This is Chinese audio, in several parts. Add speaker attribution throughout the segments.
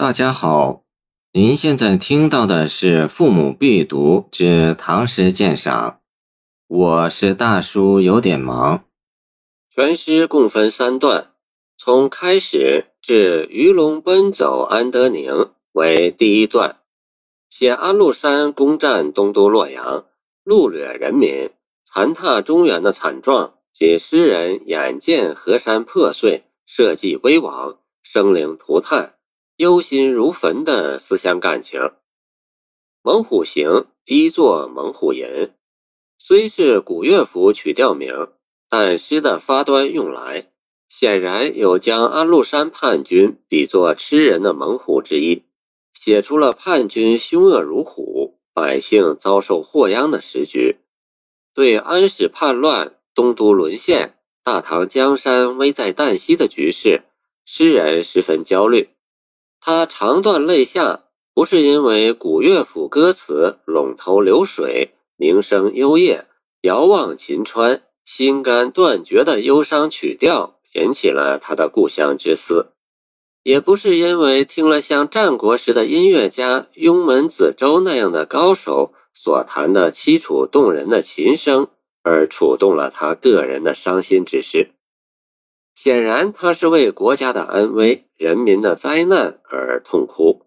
Speaker 1: 大家好，您现在听到的是《父母必读之唐诗鉴赏》，我是大叔，有点忙。
Speaker 2: 全诗共分三段，从开始至“鱼龙奔走安德宁”为第一段，写安禄山攻占东都洛阳，戮掠人民，残踏中原的惨状。及诗人眼见河山破碎，社稷危亡，生灵涂炭，忧心如焚的思乡感情。《猛虎行》一作《猛虎吟》，虽是古乐府曲调名，但诗的发端用来，显然有将安禄山叛军比作吃人的猛虎之意，写出了叛军凶恶如虎，百姓遭受祸殃的时局，对安史叛乱。东都沦陷，大唐江山危在旦夕的局势，诗人十分焦虑。他长断泪下，不是因为古乐府歌词陇头流水，鸣声幽咽，遥望秦川，心肝断绝的忧伤曲调引起了他的故乡之思，也不是因为听了像战国时的音乐家雍门子周那样的高手所弹的凄楚动人的琴声。而触动了他个人的伤心之事。显然，他是为国家的安危、人民的灾难而痛哭。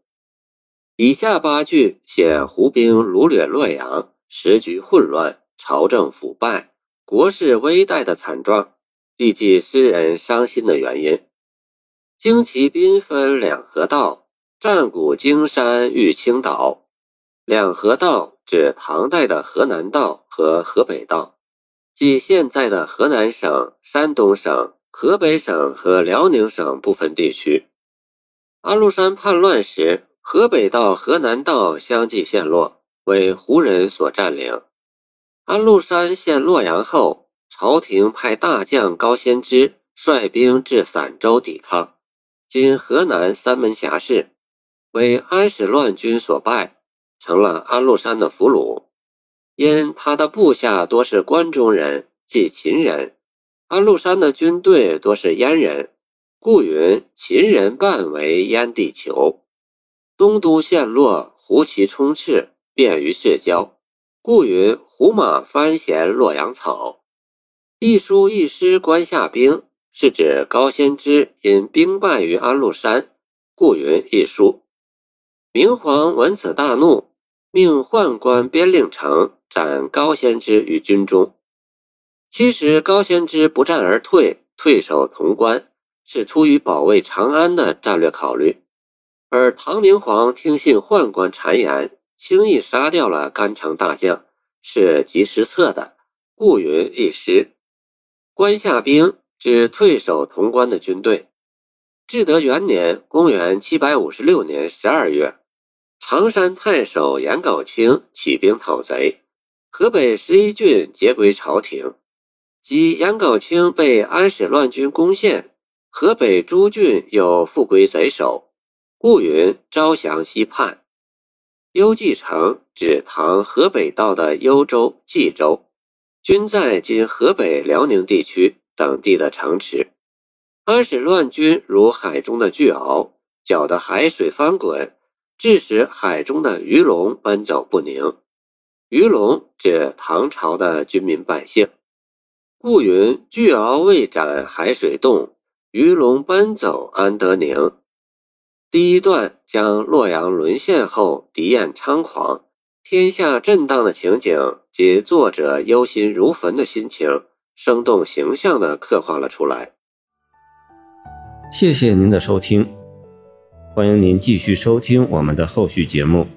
Speaker 2: 以下八句写胡兵掳掠洛阳，时局混乱，朝政腐败，国势危殆的惨状，以及诗人伤心的原因。旌旗缤纷两河道，战鼓惊山欲倾倒。两河道指唐代的河南道和河北道。即现在的河南省、山东省、河北省和辽宁省部分地区。安禄山叛乱时，河北道、河南道相继陷落，为胡人所占领。安禄山陷洛阳后，朝廷派大将高仙芝率兵至散州抵抗，今河南三门峡市，为安史乱军所败，成了安禄山的俘虏。因他的部下多是关中人，即秦人；安禄山的军队多是燕人，故云秦人半为燕地囚。东都陷落，胡骑充斥，便于市郊，故云胡马翻衔洛阳草。一书一诗关下兵，是指高仙芝因兵败于安禄山，故云一书。明皇闻此大怒，命宦官边令丞。斩高仙芝于军中。其实高仙芝不战而退，退守潼关，是出于保卫长安的战略考虑。而唐明皇听信宦官谗言，轻易杀掉了甘城大将，是极失策的。故云一失。关下兵指退守潼关的军队。至德元年（公元756年）十二月，常山太守颜杲卿起兵讨贼。河北十一郡皆归朝廷，即杨镐卿被安史乱军攻陷，河北诸郡又复归贼手，故云招降西叛。幽蓟城指唐河北道的幽州、冀州，均在今河北辽宁地区等地的城池。安史乱军如海中的巨鳌，搅得海水翻滚，致使海中的鱼龙奔走不宁。鱼龙指唐朝的军民百姓，故云巨鳌未斩海水冻，鱼龙奔走安得宁。第一段将洛阳沦陷后敌焰猖狂、天下震荡的情景及作者忧心如焚的心情，生动形象地刻画了出来。
Speaker 1: 谢谢您的收听，欢迎您继续收听我们的后续节目。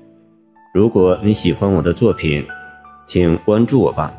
Speaker 1: 如果你喜欢我的作品，请关注我吧。